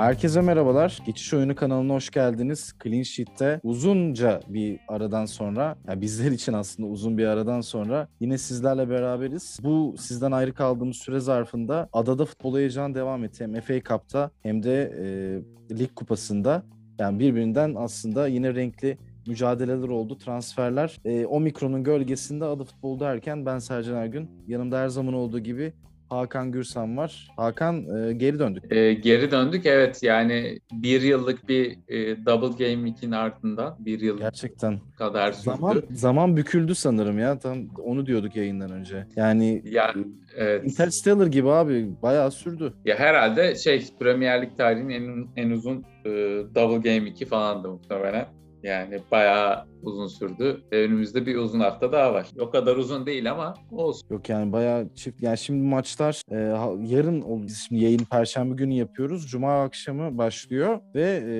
Herkese merhabalar. Geçiş Oyunu kanalına hoş geldiniz. Clean Sheet'te uzunca bir aradan sonra, yani bizler için aslında uzun bir aradan sonra yine sizlerle beraberiz. Bu sizden ayrı kaldığımız süre zarfında adada futbol heyecanı devam etti. Hem FA Cup'ta hem de e, Lig Kupası'nda. Yani birbirinden aslında yine renkli mücadeleler oldu, transferler. E, Omikron'un gölgesinde adı futbol derken ben Sercan Ergün. Yanımda her zaman olduğu gibi Hakan Gürsan var. Hakan e, geri döndük. E, geri döndük evet yani bir yıllık bir e, Double Game Week'in ardından bir yıl Gerçekten. kadar sürdü. Zaman, zaman büküldü sanırım ya. Tam onu diyorduk yayından önce. Yani Ya, evet. Interstellar gibi abi bayağı sürdü. Ya herhalde şey Premier Lig tarihinin en, en uzun e, Double Game 2 falandı muhtemelen. Yani bayağı uzun sürdü. Önümüzde bir uzun hafta daha var. O kadar uzun değil ama olsun. Yok yani bayağı çift. Yani şimdi maçlar e, yarın ol- biz şimdi yayın perşembe günü yapıyoruz. Cuma akşamı başlıyor ve e,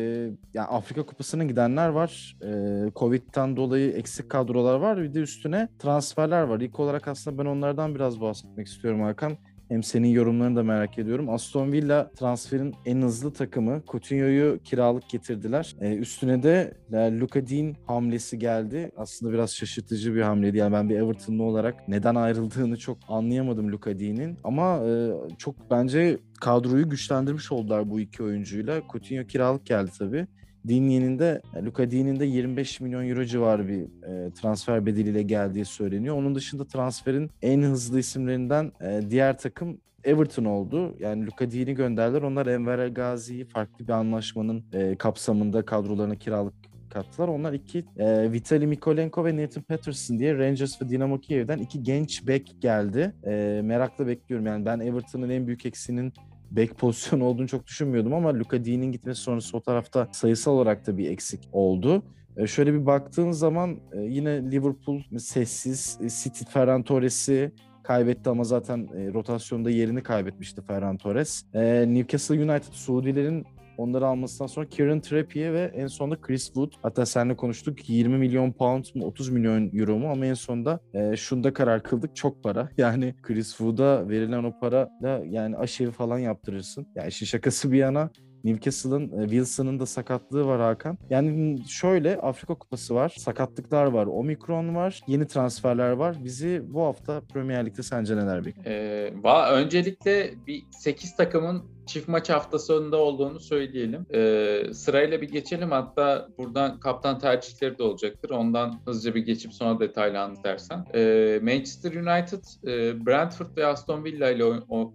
yani Afrika Kupası'na gidenler var. E, Covid'den dolayı eksik kadrolar var. Bir de üstüne transferler var. İlk olarak aslında ben onlardan biraz bahsetmek istiyorum Hakan. Hem senin yorumlarını da merak ediyorum. Aston Villa transferin en hızlı takımı. Coutinho'yu kiralık getirdiler. Ee, üstüne de Luka Dean hamlesi geldi. Aslında biraz şaşırtıcı bir hamleydi. Yani ben bir Everton'lu olarak neden ayrıldığını çok anlayamadım Luka Dean'in. Ama e, çok bence kadroyu güçlendirmiş oldular bu iki oyuncuyla. Coutinho kiralık geldi tabii. Dinye'nin de Luka Dean'in de 25 milyon euro civarı bir e, transfer bedeliyle geldiği söyleniyor. Onun dışında transferin en hızlı isimlerinden e, diğer takım Everton oldu. Yani Luka Dean'i gönderdiler. Onlar Enver Gazi'yi farklı bir anlaşmanın e, kapsamında kadrolarına kiralık kattılar. Onlar iki e, Vitali Mikolenko ve Nathan Patterson diye Rangers ve Dinamo Kiev'den iki genç bek geldi. E, merakla bekliyorum. Yani ben Everton'ın en büyük eksiğinin bek pozisyonu olduğunu çok düşünmüyordum ama Luka Dean'in gitmesi sonrası o tarafta sayısal olarak da bir eksik oldu. E, şöyle bir baktığın zaman e, yine Liverpool sessiz, e, City Ferran Torres'i kaybetti ama zaten rotasyonda yerini kaybetmişti Ferran Torres. Newcastle United Suudilerin onları almasından sonra Kieran Trippier ve en sonunda Chris Wood. Hatta seninle konuştuk 20 milyon pound mu 30 milyon euro mu ama en sonunda e, şunda karar kıldık çok para. Yani Chris Wood'a verilen o parayla yani aşevi falan yaptırırsın. Yani işin şakası bir yana Newcastle'ın e, Wilson'ın da sakatlığı var Hakan. Yani şöyle Afrika Kupası var, sakatlıklar var, Omikron var, yeni transferler var. Bizi bu hafta Premier Lig'de sence neler bekliyor? E, va- öncelikle bir 8 takımın çift maç hafta sonunda olduğunu söyleyelim. E, sırayla bir geçelim. Hatta buradan kaptan tercihleri de olacaktır. Ondan hızlıca bir geçip sonra detaylı anlatırsan. E, Manchester United, e, Brentford ve Aston Villa ile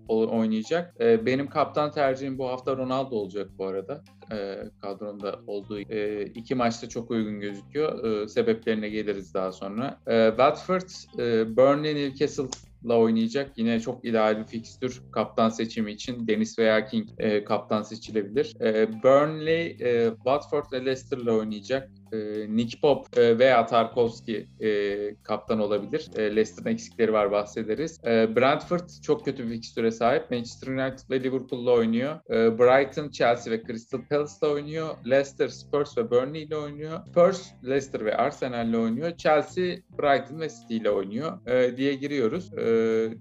oynayacak. E, benim kaptan tercihim bu hafta Ronaldo olacak bu arada. E, kadronda olduğu e, iki maçta çok uygun gözüküyor. E, sebeplerine geliriz daha sonra. E, Watford, e, Burnley, Newcastle la oynayacak. Yine çok ideal bir fikstür kaptan seçimi için. Dennis veya King e, kaptan seçilebilir. E, Burnley, e, Watford ve Leicester'la oynayacak. E, Nick Pop e, veya Tarkovski e, kaptan olabilir. E, Leicester'ın eksikleri var bahsederiz. E, Brentford çok kötü bir fikstüre sahip. Manchester United ve Liverpool'la oynuyor. E, Brighton, Chelsea ve Crystal Palace'la oynuyor. Leicester, Spurs ve Burnley oynuyor. Spurs, Leicester ve Arsenal'le oynuyor. Chelsea, Brighton ve City ile oynuyor e, diye giriyoruz. E,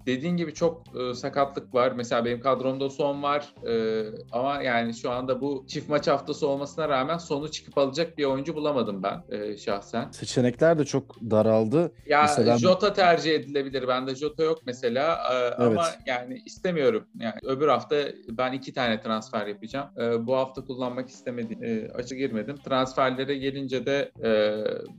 dediğin gibi çok e, sakatlık var. Mesela benim kadromda son var. E, ama yani şu anda bu çift maç haftası olmasına rağmen sonu çıkıp alacak bir oyuncu bulamadım ben e, şahsen. Seçenekler de çok daraldı. Ya Mesela- Jota tercih edilebilir. Bende Jota yok mesela e, ama yani istemiyorum. Yani öbür hafta ben iki tane transfer yapacağım. E, bu hafta kullanmak istemedim. E, açı girmedim. Transferlere gelince de e,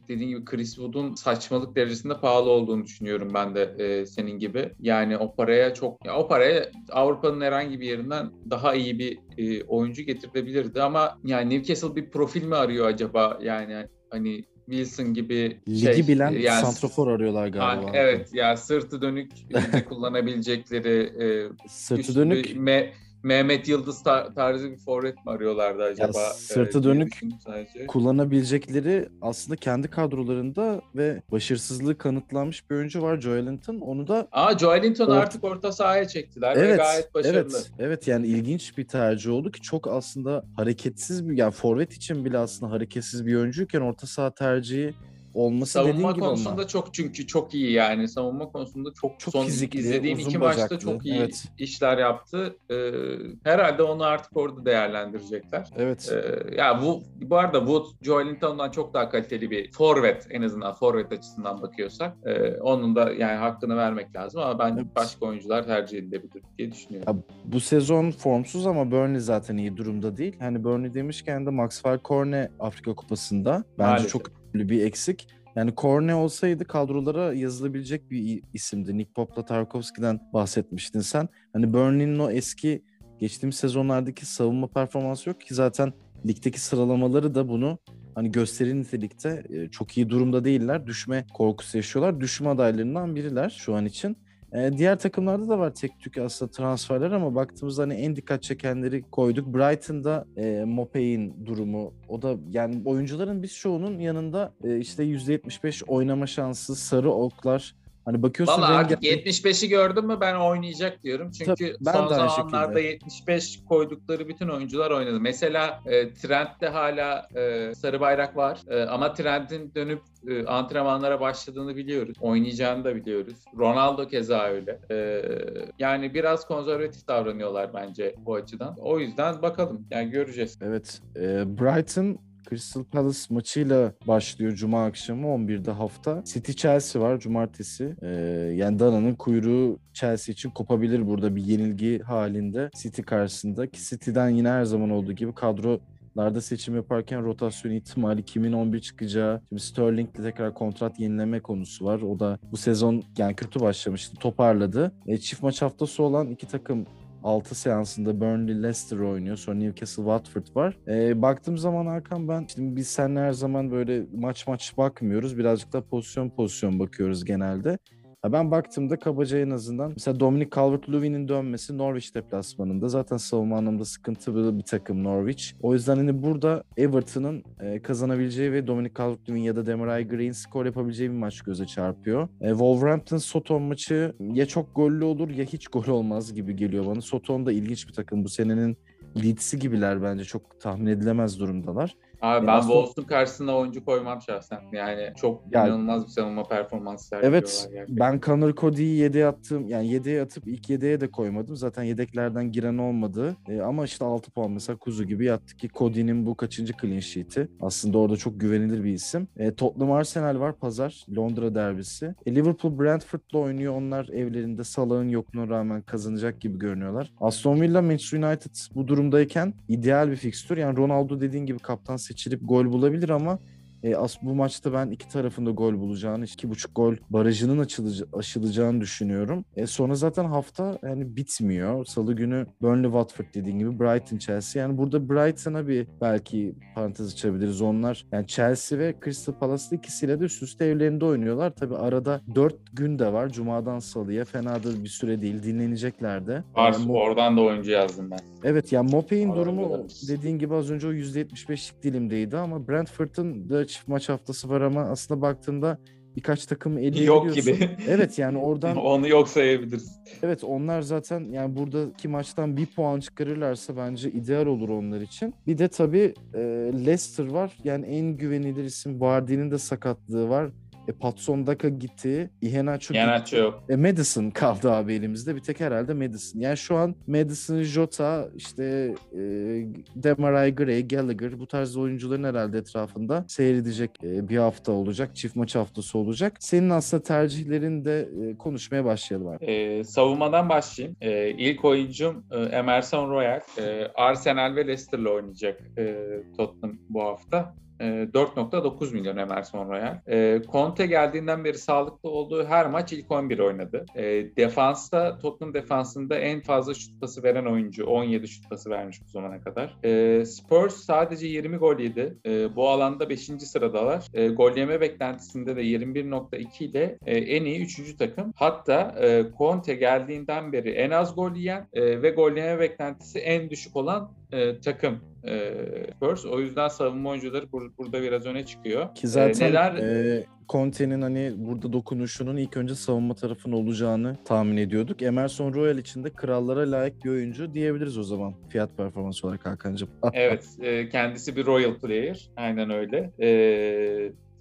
dediğim gibi Chris Wood'un saçmalık derecesinde pahalı olduğunu düşünüyorum ben de e, senin gibi. Yani o paraya çok ya o paraya Avrupa'nın herhangi bir yerinden daha iyi bir e, oyuncu getirilebilirdi ama yani Newcastle bir profil mi arıyor acaba? Yani hani Wilson gibi Ligi şey, bilen yani santrofor arıyorlar galiba. Ha, evet ya sırtı dönük kullanabilecekleri e, Sırtı dönük Me- Mehmet Yıldız tar- tarzı bir forvet mi arıyorlardı acaba? sırtı diye dönük düşündüm sadece. kullanabilecekleri aslında kendi kadrolarında ve başarısızlığı kanıtlanmış bir oyuncu var Joelinton. Onu da Aa Joelinton'u Orta- artık orta sahaya çektiler ve evet, gayet başarılı. evet, evet yani ilginç bir tercih oldu ki çok aslında hareketsiz bir yani forvet için bile aslında hareketsiz bir oyuncuyken orta saha tercihi olması Savunma gibi konusunda ama. çok çünkü çok iyi yani. Savunma konusunda çok, Çok son fizikli, izlediğim iki maçta bacaklı. çok iyi Evet. işler yaptı. Ee, herhalde onu artık orada değerlendirecekler. Evet. Ee, ya bu bu arada Wood, Joe Linton'dan çok daha kaliteli bir forvet en azından forvet açısından bakıyorsak. Ee, onun da yani hakkını vermek lazım ama ben Evet. başka oyuncular tercih edilebilir diye düşünüyorum. Ya bu sezon formsuz ama Burnley zaten iyi durumda değil. Hani Burnley demişken de Maxwell Corne Afrika Kupası'nda bence Maalesef. çok önemli bir eksik. Yani Corne olsaydı kadrolara yazılabilecek bir isimdi. Nick Pop'la Tarkovski'den bahsetmiştin sen. Hani Burnley'nin o eski geçtiğimiz sezonlardaki savunma performansı yok ki zaten ligdeki sıralamaları da bunu hani gösteri nitelikte e, çok iyi durumda değiller. Düşme korkusu yaşıyorlar. Düşme adaylarından biriler şu an için. E, diğer takımlarda da var tek tük aslında transferler ama baktığımızda hani en dikkat çekenleri koyduk. Brighton'da e, Mopey'in durumu o da yani oyuncuların biz çoğunun yanında e, işte %75 oynama şansı, sarı oklar. Hani bakıyorsun Valla artık 75'i gördüm mü ben oynayacak diyorum. Çünkü Tabii, ben son zamanlarda şekilde. 75 koydukları bütün oyuncular oynadı. Mesela e, Trent'te hala e, sarı bayrak var. E, ama Trent'in dönüp e, antrenmanlara başladığını biliyoruz. Oynayacağını da biliyoruz. Ronaldo keza öyle. E, yani biraz konservatif davranıyorlar bence bu açıdan. O yüzden bakalım. Yani göreceğiz. Evet. e, Brighton Crystal Palace maçıyla başlıyor Cuma akşamı 11'de hafta. City Chelsea var Cumartesi. E, yani Dana'nın kuyruğu Chelsea için kopabilir burada bir yenilgi halinde City karşısında. Ki City'den yine her zaman olduğu gibi kadrolarda seçim yaparken rotasyon ihtimali kimin 11 çıkacağı. Şimdi Sterling'le tekrar kontrat yenileme konusu var. O da bu sezon yani kötü başlamıştı. Toparladı. E, çift maç haftası olan iki takım 6 seansında Burnley Leicester oynuyor. Sonra Newcastle Watford var. Ee, baktığım zaman Hakan ben şimdi biz seninle her zaman böyle maç maç bakmıyoruz. Birazcık da pozisyon pozisyon bakıyoruz genelde. Ya ben baktığımda kabaca en azından mesela Dominic Calvert-Lewin'in dönmesi Norwich deplasmanında zaten savunma anlamda sıkıntılı bir takım Norwich. O yüzden hani burada Everton'ın e, kazanabileceği ve Dominic Calvert-Lewin ya da Demarai Green skor yapabileceği bir maç göze çarpıyor. E, Wolverhampton Soton maçı ya çok gollü olur ya hiç gol olmaz gibi geliyor bana. Soton da ilginç bir takım. Bu senenin Leeds'i gibiler bence çok tahmin edilemez durumdalar. Abi ben Wolves'un karşısında oyuncu koymam şahsen. Yani çok Yani- inanılmaz bir savunma performansı sergiliyorlar Evet gerçekten. ben Connor Cody'yi 7'ye attım. Yani 7'ye atıp ilk 7'ye de koymadım. Zaten yedeklerden giren olmadı. E, ama işte 6 puan mesela kuzu gibi yattı ki Cody'nin bu kaçıncı clean sheet'i. Aslında orada çok güvenilir bir isim. E, Tottenham Arsenal var pazar. Londra derbisi. E, Liverpool Brentford'la oynuyor. Onlar evlerinde Salah'ın yokluğuna rağmen kazanacak gibi görünüyorlar. Aston Villa Manchester United bu durumdayken ideal bir fikstür. Yani Ronaldo dediğin gibi kaptan seçilip gol bulabilir ama e, as bu maçta ben iki tarafında gol bulacağını, iki buçuk gol barajının açılıca- aşılacağını düşünüyorum. E, sonra zaten hafta yani bitmiyor. Salı günü Burnley Watford dediğin gibi Brighton Chelsea. Yani burada Brighton'a bir belki parantez açabiliriz. Onlar yani Chelsea ve Crystal Palace'lı ikisiyle de üst üste evlerinde oynuyorlar. Tabi arada dört gün de var. Cuma'dan salıya. Fena da bir süre değil. Dinlenecekler de. Var, Mo- oradan da oyuncu yazdım ben. Evet yani Mopey'in durumu dediğin gibi az önce o %75'lik dilimdeydi ama Brentford'un da çift maç haftası var ama aslında baktığında birkaç takım eleyebiliyorsun. Yok gibi. Evet yani oradan Onu yok sayabiliriz. evet onlar zaten yani buradaki maçtan bir puan çıkarırlarsa bence ideal olur onlar için. Bir de tabii e, Leicester var. Yani en güvenilir isim Vardy'nin de sakatlığı var. E, Patson Daka gitti. Iheanacho gitti. Yok. E, Madison kaldı abi elimizde. Bir tek herhalde Madison. Yani şu an Madison, Jota, işte e, Demarai Gray, Gallagher bu tarz oyuncuların herhalde etrafında seyredecek e, bir hafta olacak. Çift maç haftası olacak. Senin aslında tercihlerini de e, konuşmaya başlayalım abi. Ee, savunmadan başlayayım. Ee, ilk oyuncum e, Emerson Royal. Ee, Arsenal ve Leicester'la oynayacak e, Tottenham bu hafta. E, 4.9 milyon Emerson Royal. E, Conte geldiğinden beri sağlıklı olduğu her maç ilk 11 oynadı. E, defansta, Tottenham defansında en fazla şut pası veren oyuncu. 17 şut pası vermiş bu zamana kadar. E, Spurs sadece 20 gol yedi. E, bu alanda 5. sıradalar. E, gol yeme beklentisinde de 21.2 ile e, en iyi 3. takım. Hatta e, Conte geldiğinden beri en az gol yiyen e, ve gol yeme beklentisi en düşük olan e, takım e, Spurs. O yüzden savunma oyuncuları bur- burada biraz öne çıkıyor. Ki zaten E, neler e, Conte'nin hani burada dokunuşunun ilk önce savunma tarafın olacağını tahmin ediyorduk. Emerson Royal için de krallara layık bir oyuncu diyebiliriz o zaman fiyat performans olarak Hakan'cığım. evet e, kendisi bir Royal player. Aynen öyle. E,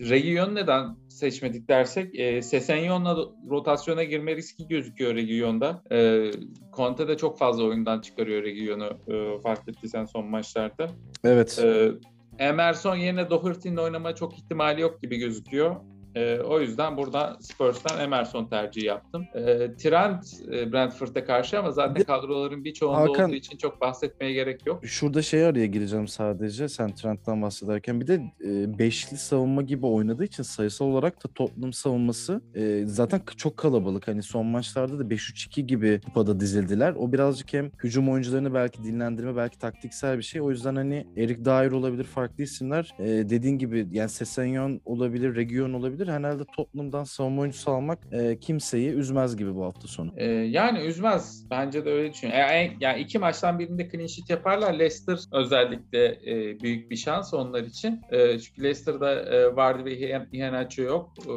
Region neden seçmedik dersek e, Sesenyon'la rotasyona girme riski gözüküyor Region'da. E, Conte de çok fazla oyundan çıkarıyor Region'u e, fark ettiysen son maçlarda. Evet. E, Emerson yerine Doherty'nin oynama çok ihtimali yok gibi gözüküyor. E, o yüzden burada Spurs'tan Emerson tercihi yaptım. E, Trent e, Brentford'a karşı ama zaten kadroların bir çoğunda Hakan, olduğu için çok bahsetmeye gerek yok. Şurada şey araya gireceğim sadece sen Trent'ten bahsederken. Bir de e, beşli savunma gibi oynadığı için sayısal olarak da Tottenham savunması e, zaten çok kalabalık. Hani son maçlarda da 5-3-2 gibi kupada dizildiler. O birazcık hem hücum oyuncularını belki dinlendirme belki taktiksel bir şey. O yüzden hani Erik Dyer olabilir farklı isimler. E, dediğin gibi yani Sesenyon olabilir, Region olabilir olabilir. Herhalde Tottenham'dan savunma oyuncusu almak e, kimseyi üzmez gibi bu hafta sonu. E, yani üzmez. Bence de öyle düşünüyorum. Yani, yani iki maçtan birinde clean sheet yaparlar. Leicester özellikle e, büyük bir şans onlar için. E, çünkü Leicester'da e, Vardy ve Iheanacho yok. E,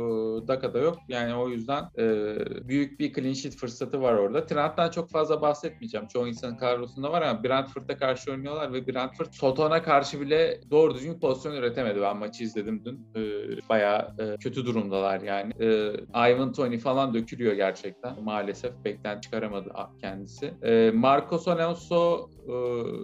Daka'da yok. Yani o yüzden e, büyük bir clean sheet fırsatı var orada. Trent'ten çok fazla bahsetmeyeceğim. Çoğu insanın kadrosunda var ama Brentford'a karşı oynuyorlar ve Brentford Soton'a karşı bile doğru düzgün pozisyon üretemedi. Ben maçı izledim dün. E, bayağı e, kötü kötü durumdalar yani. E, Ivan Tony falan dökülüyor gerçekten. Maalesef bekten çıkaramadı kendisi. E, Marcos Alonso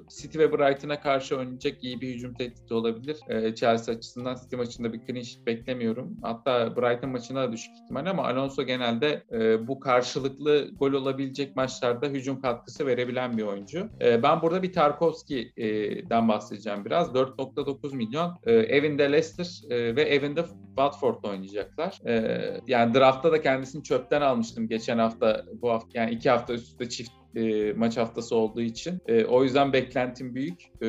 City ve Brighton'a karşı oynayacak iyi bir hücum tehdidi olabilir. E, Chelsea açısından City maçında bir clean sheet beklemiyorum. Hatta Brighton maçında da düşük ihtimal ama Alonso genelde e, bu karşılıklı gol olabilecek maçlarda hücum katkısı verebilen bir oyuncu. E, ben burada bir Tarkovski'den bahsedeceğim biraz. 4.9 milyon. E, evinde Leicester e, ve evinde Watford oynayacak oynayacaklar. Yani draftta da kendisini çöpten almıştım geçen hafta bu hafta yani iki hafta üst çift e, maç haftası olduğu için. E, o yüzden beklentim büyük. E,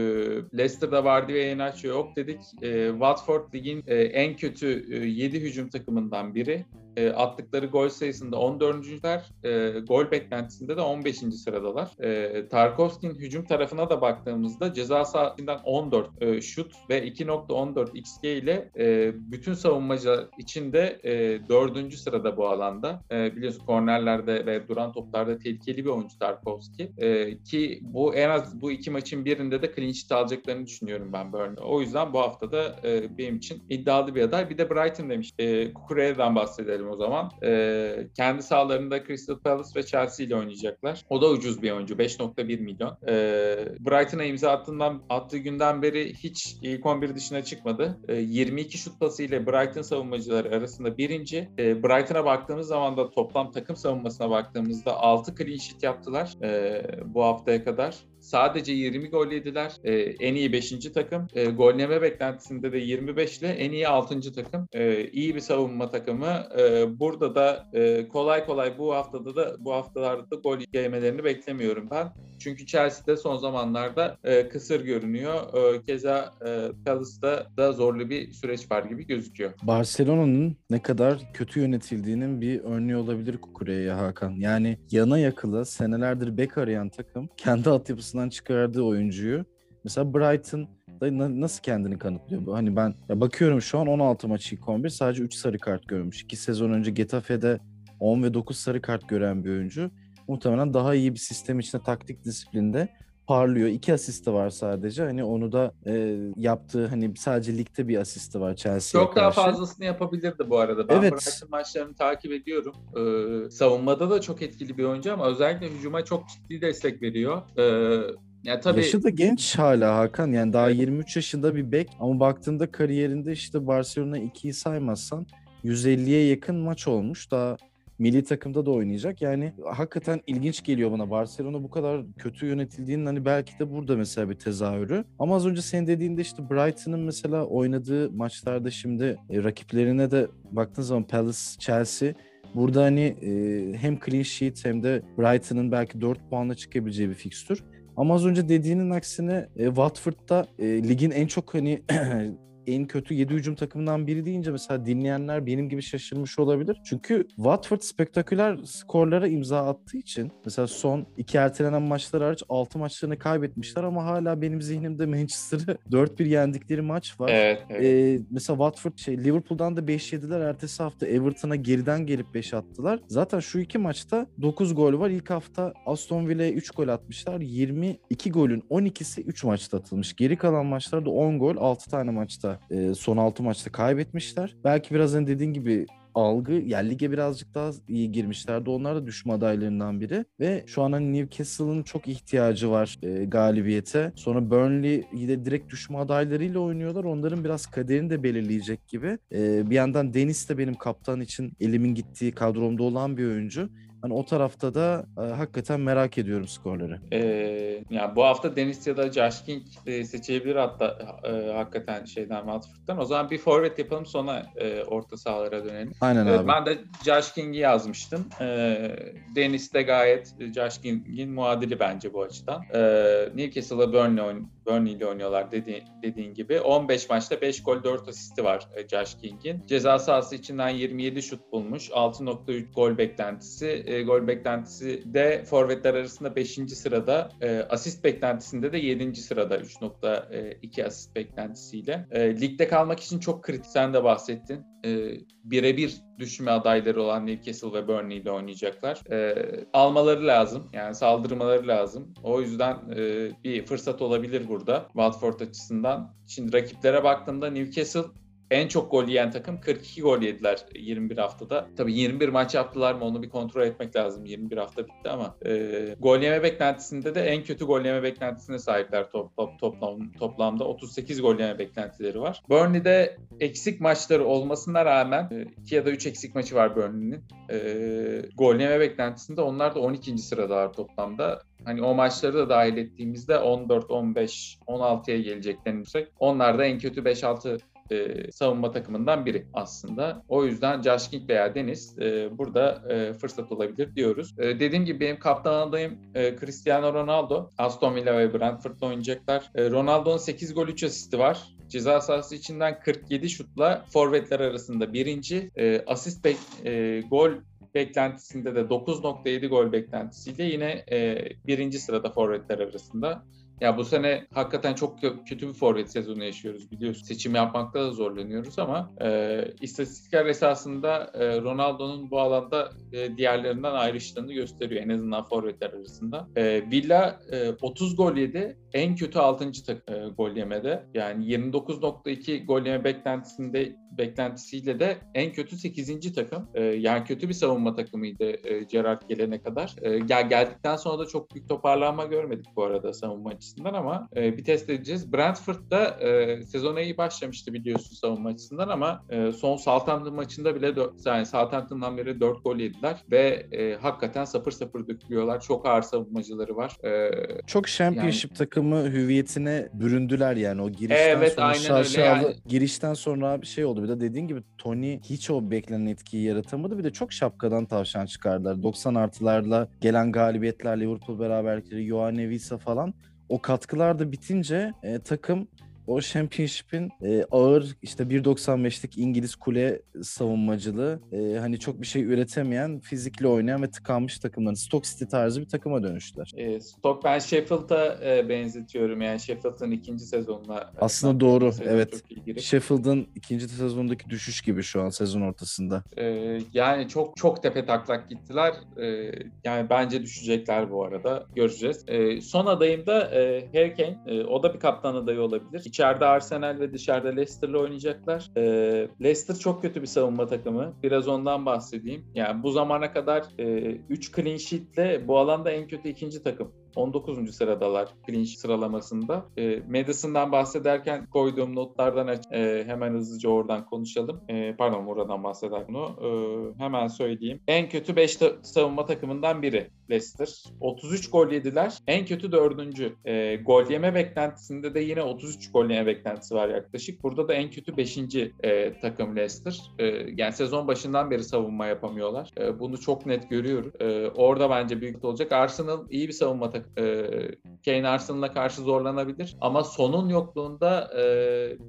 Leicester'da vardı ve Enacho yok dedik. E, Watford ligin e, en kötü e, 7 hücum takımından biri. E, attıkları gol sayısında 14.ler, e, gol beklentisinde de 15. sıradalar. E, Tarkovski'nin hücum tarafına da baktığımızda ceza sahasından 14 e, şut ve 2.14 XG ile e, bütün savunmacı içinde e, 4. sırada bu alanda. E, biliyorsun kornerlerde ve duran toplarda tehlikeli bir oyuncu Tarkovski. E, ki bu en az bu iki maçın birinde de clean sheet alacaklarını düşünüyorum ben Burnley. O yüzden bu haftada e, benim için iddialı bir aday. Bir de Brighton demiş. E, Kukure'den bahsedelim bahsedelim o zaman. E, kendi sahalarında Crystal Palace ve Chelsea ile oynayacaklar. O da ucuz bir oyuncu. 5.1 milyon. E, Brighton'a imza attığından, attığı günden beri hiç ilk 11 dışına çıkmadı. E, 22 şut pası ile Brighton savunmacıları arasında birinci. E, Brighton'a baktığımız zaman da toplam takım savunmasına baktığımızda 6 clean sheet yaptılar e, bu haftaya kadar. Sadece 20 gol yediler. E, en iyi 5. takım. E, golleme beklentisinde de 25 ile en iyi 6. takım. E, iyi bir savunma takımı. E, burada da e, kolay kolay bu haftada da bu haftalarda da gol yemelerini beklemiyorum ben. Çünkü Chelsea'de son zamanlarda e, kısır görünüyor. E, keza e, Palace'da da zorlu bir süreç var gibi gözüküyor. Barcelona'nın ne kadar kötü yönetildiğinin bir örneği olabilir Kukure'ye Hakan. Yani yana yakıla senelerdir bek arayan takım kendi altyapısından çıkardığı oyuncuyu mesela Brighton da nasıl kendini kanıtlıyor? Hani ben ya bakıyorum şu an 16 maç ilk 11 sadece 3 sarı kart görmüş. 2 sezon önce Getafe'de 10 ve 9 sarı kart gören bir oyuncu muhtemelen daha iyi bir sistem içinde taktik disiplinde parlıyor. İki asisti var sadece. Hani onu da e, yaptığı hani sadece ligde bir asisti var Chelsea'ye Çok karşı. daha fazlasını yapabilirdi bu arada. Ben evet. Brighton maçlarını takip ediyorum. Ee, savunmada da çok etkili bir oyuncu ama özellikle hücuma çok ciddi destek veriyor. Ee, ya tabii... Yaşı da genç hala Hakan. Yani daha evet. 23 yaşında bir bek ama baktığında kariyerinde işte Barcelona 2'yi saymazsan 150'ye yakın maç olmuş. Daha milli takımda da oynayacak. Yani hakikaten ilginç geliyor bana. Barcelona bu kadar kötü yönetildiğinin hani belki de burada mesela bir tezahürü. Ama az önce sen dediğinde işte Brighton'ın mesela oynadığı maçlarda şimdi e, rakiplerine de baktığın zaman Palace, Chelsea Burada hani e, hem clean sheet hem de Brighton'ın belki 4 puanla çıkabileceği bir fikstür. Ama az önce dediğinin aksine e, Watford'da e, ligin en çok hani en kötü 7 hücum takımından biri deyince mesela dinleyenler benim gibi şaşırmış olabilir. Çünkü Watford spektaküler skorlara imza attığı için mesela son iki ertelenen maçlar hariç 6 maçlarını kaybetmişler ama hala benim zihnimde Manchester'ı 4-1 yendikleri maç var. Evet. evet. Ee, mesela Watford şey Liverpool'dan da 5 yediler. Ertesi hafta Everton'a geriden gelip 5 attılar. Zaten şu iki maçta 9 gol var. İlk hafta Aston Villa'ya 3 gol atmışlar. 22 golün 12'si 3 maçta atılmış. Geri kalan maçlarda 10 gol 6 tane maçta e, son 6 maçta kaybetmişler. Belki biraz hani dediğin gibi algı yani lige birazcık daha iyi girmişlerdi. Onlar da düşme adaylarından biri ve şu an hani Newcastle'ın çok ihtiyacı var e, galibiyete. Sonra Burnley yine direkt düşme adaylarıyla oynuyorlar. Onların biraz kaderini de belirleyecek gibi. E, bir yandan Deniz de benim kaptan için elimin gittiği kadromda olan bir oyuncu. Hani o tarafta da e, hakikaten merak ediyorum skorları. Ee, yani bu hafta Deniz ya da Josh King e, seçebilir hatta e, hakikaten şeyden Watford'dan. O zaman bir forvet yapalım sonra e, orta sahalara dönelim. Aynen Evet, abi. ben de Josh King'i yazmıştım. Ee, Deniz de gayet Josh King'in muadili bence bu açıdan. Ee, Newcastle'la Burnley, Burnley ile oynuyorlar dedi, dediğin gibi. 15 maçta 5 gol 4 asisti var e, Josh King'in. Ceza sahası içinden 27 şut bulmuş. 6.3 gol beklentisi. E, gol beklentisi de forvetler arasında 5. sırada. E, asist beklentisinde de 7. sırada 3.2 asist beklentisiyle. E, ligde kalmak için çok kritik. Sen de bahsettin. E, birebir düşme adayları olan Newcastle ve Burnley ile oynayacaklar. E, almaları lazım. Yani saldırmaları lazım. O yüzden e, bir fırsat olabilir burada Watford açısından. Şimdi rakiplere baktığımda Newcastle en çok gol yiyen takım 42 gol yediler 21 haftada. Tabii 21 maç yaptılar mı onu bir kontrol etmek lazım. 21 hafta bitti ama e, gol yeme beklentisinde de en kötü gol yeme beklentisine sahipler top, top, toplam, toplamda. 38 gol yeme beklentileri var. Burnley'de eksik maçları olmasına rağmen 2 ya da 3 eksik maçı var Burnley'nin. E, gol yeme beklentisinde onlar da 12. sıradalar toplamda. Hani o maçları da dahil ettiğimizde 14, 15, 16'ya geleceklerini düşünsek onlar da en kötü 5-6 e, savunma takımından biri aslında. O yüzden Josh King veya Deniz e, burada e, fırsat olabilir diyoruz. E, dediğim gibi benim kaptan adayım e, Cristiano Ronaldo. Aston Villa ve Brentford'la oynayacaklar. E, Ronaldo'nun 8 gol 3 asisti var. Ceza sahası içinden 47 şutla forvetler arasında birinci. E, asist bek- e, gol beklentisinde de 9.7 gol beklentisiyle yine e, birinci sırada forvetler arasında. Ya bu sene hakikaten çok kö- kötü bir forvet sezonu yaşıyoruz biliyorsun. Seçim yapmakta da zorlanıyoruz ama e, istatistikler esasında e, Ronaldo'nun bu alanda e, diğerlerinden ayrıştığını gösteriyor en azından forvetler arasında. E, Villa e, 30 gol yedi. En kötü 6. Tak, e, gol yemede. Yani 29.2 gol yeme beklentisinde beklentisiyle de en kötü 8. takım. E, yani kötü bir savunma takımıydı e, Gerrard gelene kadar. E, gel geldikten sonra da çok büyük toparlanma görmedik bu arada savunma açısından ama e, bir test edeceğiz. Brentford'da e, sezona iyi başlamıştı biliyorsun savunma açısından ama e, son Southampton maçında bile dört, yani Southampton'dan beri 4 gol yediler ve e, hakikaten sapır sapır dökülüyorlar. Çok ağır savunmacıları var. E, Çok Championship takımı hüviyetine büründüler yani o girişten Evet, sonra şaşalı- yani. girişten sonra bir şey oldu. Bir de dediğin gibi Tony hiç o beklenen etkiyi yaratamadı. Bir de çok şapkadan tavşan çıkardılar. 90 artılarla gelen galibiyetler Liverpool beraberlikleri, Joao Visa falan o katkılar da bitince e, takım o Championship'in e, ağır işte 1.95'lik İngiliz kule savunmacılığı e, hani çok bir şey üretemeyen, fizikli oynayan ve tıkanmış takımların Stoke City tarzı bir takıma dönüştüler. e, Stoke ben Sheffield'a e, benzetiyorum. Yani Sheffield'ın ikinci sezonuna. e, Aslında doğru, sezon evet. Sheffield'ın ikinci sezondaki düşüş gibi şu an sezon ortasında. Ee, yani çok çok tepe taklak gittiler. Ee, yani bence düşecekler bu arada. Göreceğiz. Ee, son adayım da e, Harry Kane. Ee, o da bir kaptan adayı olabilir. İçeride Arsenal ve dışarıda Leicester'la oynayacaklar. Ee, Leicester çok kötü bir savunma takımı. Biraz ondan bahsedeyim. Yani bu zamana kadar 3 clean sheet'le bu alanda en kötü ikinci takım. 19. sıradalar clean sıralamasında. E, Madison'dan bahsederken koyduğum notlardan aç- e, hemen hızlıca oradan konuşalım. E, pardon oradan bahseder bunu. E, hemen söyleyeyim. En kötü 5 savunma takımından biri Leicester. 33 gol yediler. En kötü dördüncü. E, gol yeme beklentisinde de yine 33 gol yeme beklentisi var yaklaşık. Burada da en kötü 5. E, takım Leicester. E, yani sezon başından beri savunma yapamıyorlar. E, bunu çok net görüyoruz. E, orada bence büyük olacak. Arsenal iyi bir savunma takımı. Kane Arsenal'a karşı zorlanabilir. Ama sonun yokluğunda e,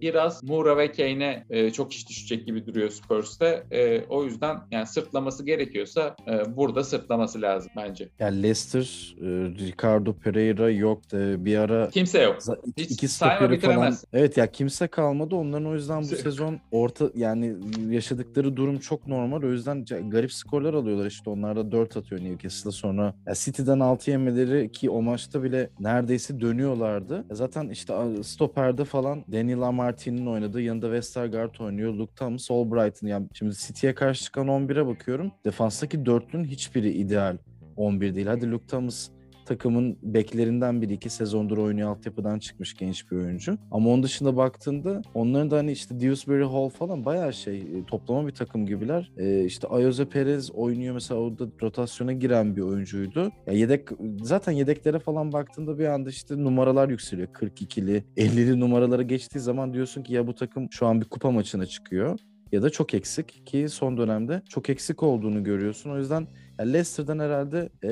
biraz Moura ve Kane'e e, çok iş düşecek gibi duruyor Spurs'te. E, o yüzden yani sırtlaması gerekiyorsa e, burada sırtlaması lazım bence. Yani Leicester, e, Ricardo Pereira yok. Bir ara Kimse yok. Hiç iki sayma stoperi falan. bitiremez. Evet ya kimse kalmadı. Onların o yüzden bu sezon orta yani yaşadıkları durum çok normal. O yüzden garip skorlar alıyorlar işte. Onlar da 4 atıyor Newcastle'a sonra. Ya City'den 6 yemeleri ki o maçta bile neredeyse dönüyorlardı. Zaten işte stoperde falan Daniel Amartey'nin oynadığı yanında Westergaard oynuyor. Luke Thomas, Albright'ın yani şimdi City'ye karşı çıkan 11'e bakıyorum. Defanstaki dörtlünün hiçbiri ideal 11 değil. Hadi Luke Thomas takımın beklerinden biri iki sezondur oynuyor altyapıdan çıkmış genç bir oyuncu. Ama onun dışında baktığında onların da hani işte Dewsbury Hall falan bayağı şey e, toplama bir takım gibiler. E, işte Ayoze Perez oynuyor mesela orada rotasyona giren bir oyuncuydu. Ya yedek zaten yedeklere falan baktığında bir anda işte numaralar yükseliyor. 42'li, 50'li numaraları geçtiği zaman diyorsun ki ya bu takım şu an bir kupa maçına çıkıyor ya da çok eksik ki son dönemde çok eksik olduğunu görüyorsun. O yüzden Leicester'dan herhalde e,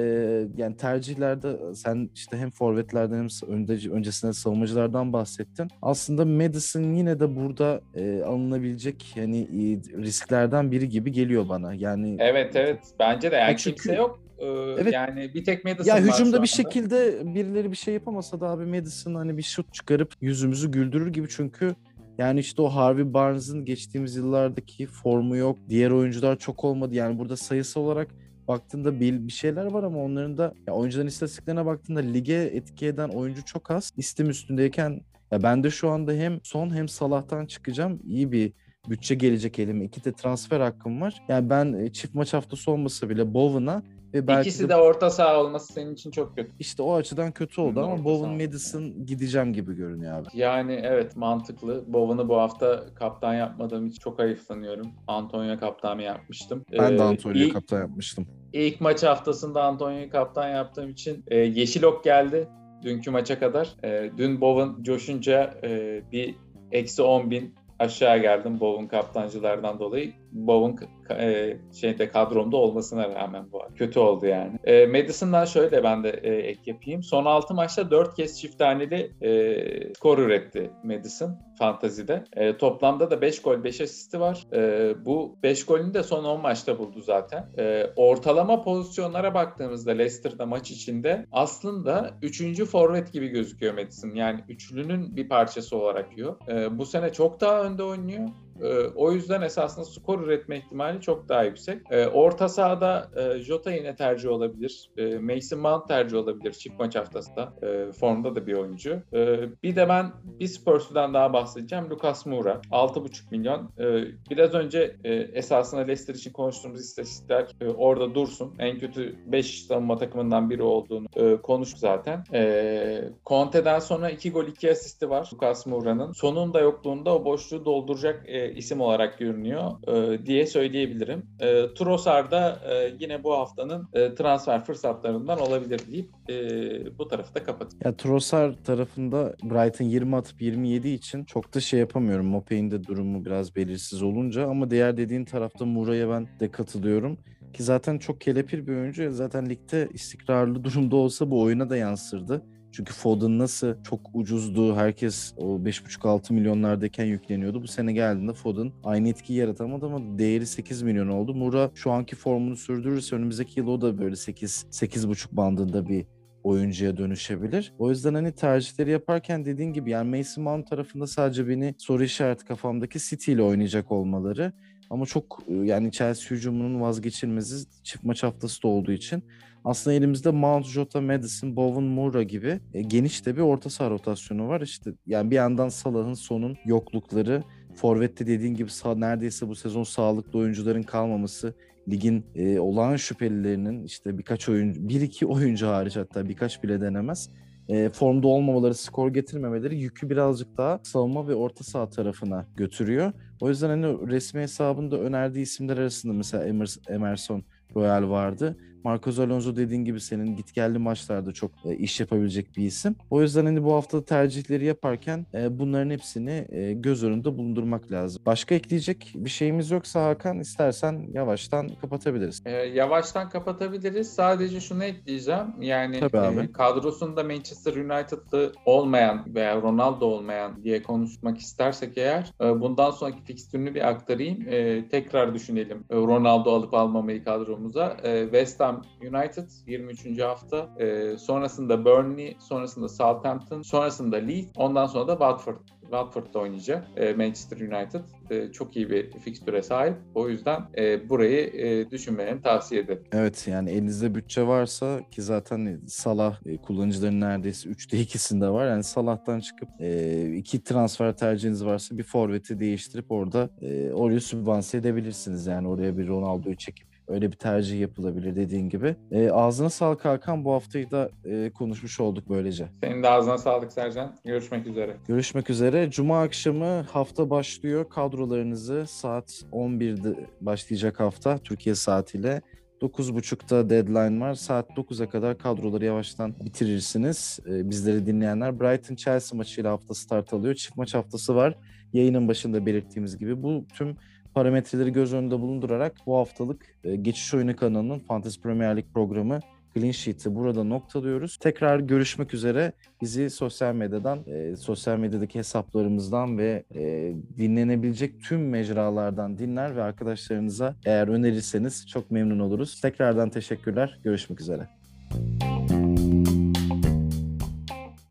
yani tercihlerde sen işte hem forvetlerden hem önde, öncesinde savunmacılardan bahsettin. Aslında Madison yine de burada e, alınabilecek yani e, risklerden biri gibi geliyor bana. Yani Evet evet. Bence de yani Ya çünkü- kimse yok. Ee, Evet. Yani bir tek Madison ya var hücumda bir şekilde birileri bir şey yapamasa da abi Madison hani bir şut çıkarıp yüzümüzü güldürür gibi çünkü yani işte o Harvey Barnes'ın geçtiğimiz yıllardaki formu yok. Diğer oyuncular çok olmadı. Yani burada sayısı olarak baktığında bir, bir şeyler var ama onların da ya oyuncuların istatistiklerine baktığında lige etki eden oyuncu çok az. İstim üstündeyken ya ben de şu anda hem son hem Salah'tan çıkacağım. İyi bir bütçe gelecek elime. İki de transfer hakkım var. Yani ben e, çift maç haftası olmasa bile Bowen'a ve belki İkisi de orta saha olması senin için çok kötü. işte o açıdan kötü oldu Hı, ama Bowen. Madison gideceğim gibi görünüyor abi. Yani evet mantıklı. Bowen'ı bu hafta kaptan yapmadığım için çok hayıflanıyorum. Antonio kaptanı yapmıştım. Ben de Ee, Antonio'yu ilk- kaptan yapmıştım. İlk maç haftasında Antonio'yu kaptan yaptığım için e, yeşil ok geldi dünkü maça kadar. E, dün Bowen coşunca e, bir eksi 10 bin aşağı geldim Bowen kaptancılardan dolayı. Bowen ka- e, şeyde kadromda olmasına rağmen bu kötü oldu yani. E, Madison'dan şöyle ben de e, ek yapayım. Son 6 maçta 4 kez çift taneli e, skor üretti Madison fantazide. E, toplamda da 5 gol 5 asisti var. E, bu 5 golünü de son 10 maçta buldu zaten. E, ortalama pozisyonlara baktığımızda Leicester'da maç içinde aslında 3. forvet gibi gözüküyor Madison. Yani üçlünün bir parçası olarak yiyor. E, bu sene çok daha önde oynuyor. E, o yüzden esasında skor üretme ihtimali çok daha yüksek. E, orta sahada e, Jota yine tercih olabilir. E, Mason Mount tercih olabilir çift maç haftasında. E, formda da bir oyuncu. Bir de ben bir Spurs'dan daha bahsedeceğim. Lucas Moura. 6,5 milyon. Biraz önce e, esasında Leicester için konuştuğumuz istatistikler e, orada dursun. En kötü 5 savunma takımından biri olduğunu e, konuştuk zaten. Conte'den sonra 2 gol 2 asisti var Lucas Moura'nın. Sonunda yokluğunda o boşluğu dolduracak isim olarak görünüyor e, diye söyleyebilirim. E, Trossard da e, yine bu haftanın e, transfer fırsatlarından olabilir deyip e, bu tarafı da kapatayım. Ya Trossard tarafında Brighton 20 atıp 27 için çok da şey yapamıyorum. Mopey'in de durumu biraz belirsiz olunca ama diğer dediğin tarafta Mura'ya ben de katılıyorum. Ki zaten çok kelepir bir oyuncu. Zaten ligde istikrarlı durumda olsa bu oyuna da yansırdı. Çünkü Foden nasıl çok ucuzdu. Herkes o 5,5-6 milyonlardayken yükleniyordu. Bu sene geldiğinde Foden aynı etkiyi yaratamadı ama değeri 8 milyon oldu. Mura şu anki formunu sürdürürse önümüzdeki yıl o da böyle 8 8,5 bandında bir oyuncuya dönüşebilir. O yüzden hani tercihleri yaparken dediğin gibi yani Mason Mount tarafında sadece beni soru işareti kafamdaki City ile oynayacak olmaları. Ama çok e, yani Chelsea hücumunun vazgeçilmezi çift maç haftası da olduğu için aslında elimizde Mount, Jota, Madison, Bowen, Moura gibi e, geniş de bir orta saha rotasyonu var. İşte yani bir yandan Salah'ın sonun yoklukları, Forvet'te dediğin gibi sağ, neredeyse bu sezon sağlıklı oyuncuların kalmaması, ligin e, olağan şüphelilerinin işte birkaç oyuncu, bir iki oyuncu hariç hatta birkaç bile denemez. E, formda olmamaları, skor getirmemeleri yükü birazcık daha savunma ve orta saha tarafına götürüyor. O yüzden hani resmi hesabında önerdiği isimler arasında mesela Emers- Emerson Royal vardı. Marcos Alonso dediğin gibi senin git geldi maçlarda çok e, iş yapabilecek bir isim. O yüzden hani bu hafta tercihleri yaparken e, bunların hepsini e, göz önünde bulundurmak lazım. Başka ekleyecek bir şeyimiz yoksa Hakan istersen yavaştan kapatabiliriz. Ee, yavaştan kapatabiliriz. Sadece şunu ekleyeceğim. Yani Tabii abi. e, kadrosunda Manchester United'lı olmayan veya Ronaldo olmayan diye konuşmak istersek eğer e, bundan sonraki fikstürünü bir aktarayım. E, tekrar düşünelim e, Ronaldo alıp almamayı kadromuza. E, West Ham United 23. hafta. E, sonrasında Burnley, sonrasında Southampton, sonrasında Leeds, ondan sonra da Watford. Watford'da oynayacak e, Manchester United. E, çok iyi bir fikstüre sahip. O yüzden e, burayı e, düşünmelerini tavsiye ederim. Evet yani elinizde bütçe varsa ki zaten Salah e, kullanıcıların neredeyse 3'te 2'sinde var. Yani Salah'tan çıkıp e, iki transfer tercihiniz varsa bir forveti değiştirip orada e, oraya sübvanse edebilirsiniz. Yani oraya bir Ronaldo'yu çekip öyle bir tercih yapılabilir dediğin gibi. E, ağzına sağlık Hakan. Bu haftayı da e, konuşmuş olduk böylece. Senin de ağzına sağlık Sercan. Görüşmek üzere. Görüşmek üzere. Cuma akşamı hafta başlıyor. Kadrolarınızı saat 11'de başlayacak hafta Türkiye saatiyle. 9.30'da deadline var. Saat 9'a kadar kadroları yavaştan bitirirsiniz. Ee, bizleri dinleyenler Brighton Chelsea maçıyla hafta start alıyor. Çift maç haftası var. Yayının başında belirttiğimiz gibi bu tüm parametreleri göz önünde bulundurarak bu haftalık e, Geçiş Oyunu kanalının Fantasy Premier Lig programı Clean Sheet'i burada noktalıyoruz. Tekrar görüşmek üzere. Bizi sosyal medyadan, e, sosyal medyadaki hesaplarımızdan ve e, dinlenebilecek tüm mecralardan dinler ve arkadaşlarınıza eğer önerirseniz çok memnun oluruz. Tekrardan teşekkürler. Görüşmek üzere.